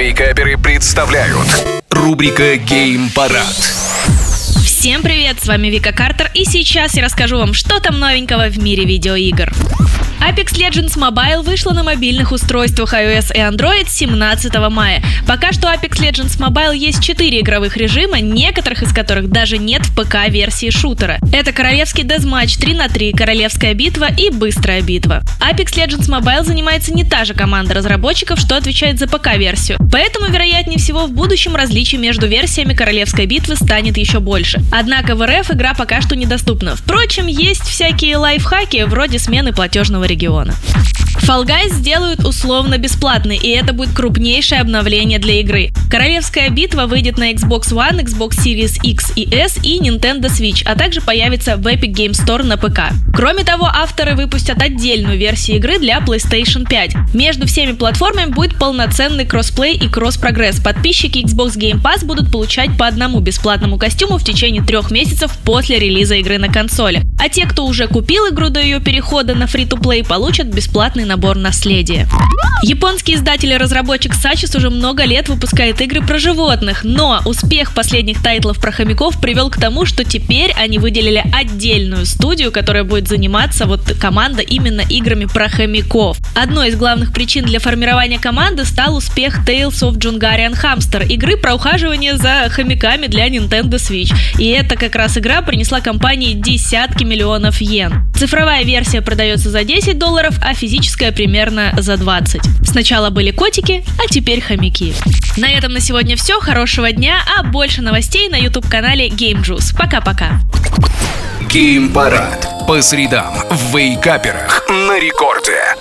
Вейкаперы представляют рубрика Гейм-парад. Всем привет, с вами Вика Картер, и сейчас я расскажу вам, что там новенького в мире видеоигр. Apex Legends Mobile вышла на мобильных устройствах iOS и Android 17 мая. Пока что Apex Legends Mobile есть 4 игровых режима, некоторых из которых даже нет в ПК-версии шутера. Это Королевский deathmatch 3 на 3, Королевская битва и Быстрая битва. Apex Legends Mobile занимается не та же команда разработчиков, что отвечает за ПК-версию. Поэтому, вероятнее всего, в будущем различий между версиями Королевской битвы станет еще больше. Однако в РФ игра пока что недоступна. Впрочем, есть всякие лайфхаки, вроде смены платежного региона. Fall Guys сделают условно бесплатный, и это будет крупнейшее обновление для игры. Королевская битва выйдет на Xbox One, Xbox Series X и S и Nintendo Switch, а также появится в Epic Game Store на ПК. Кроме того, авторы выпустят отдельную версию игры для PlayStation 5. Между всеми платформами будет полноценный кроссплей и кросс-прогресс. Подписчики Xbox Game Pass будут получать по одному бесплатному костюму в течение трех месяцев после релиза игры на консоли. А те, кто уже купил игру до ее перехода на free-to-play, получат бесплатный набор наследия. Японский издатель и разработчик Сачис уже много лет выпускает игры про животных, но успех последних тайтлов про хомяков привел к тому, что теперь они выделили отдельную студию, которая будет заниматься, вот команда, именно играми про хомяков. Одной из главных причин для формирования команды стал успех Tales of Jungarian Hamster, игры про ухаживание за хомяками для Nintendo Switch. И эта как раз игра принесла компании десятки миллионов йен. Цифровая версия продается за 10 долларов, а физическая примерно за 20. Сначала были котики, а теперь хомяки. На этом на сегодня все. Хорошего дня, а больше новостей на YouTube-канале Game Juice. Пока-пока. Гейм Парад. По средам в Вейкаперах на рекорде.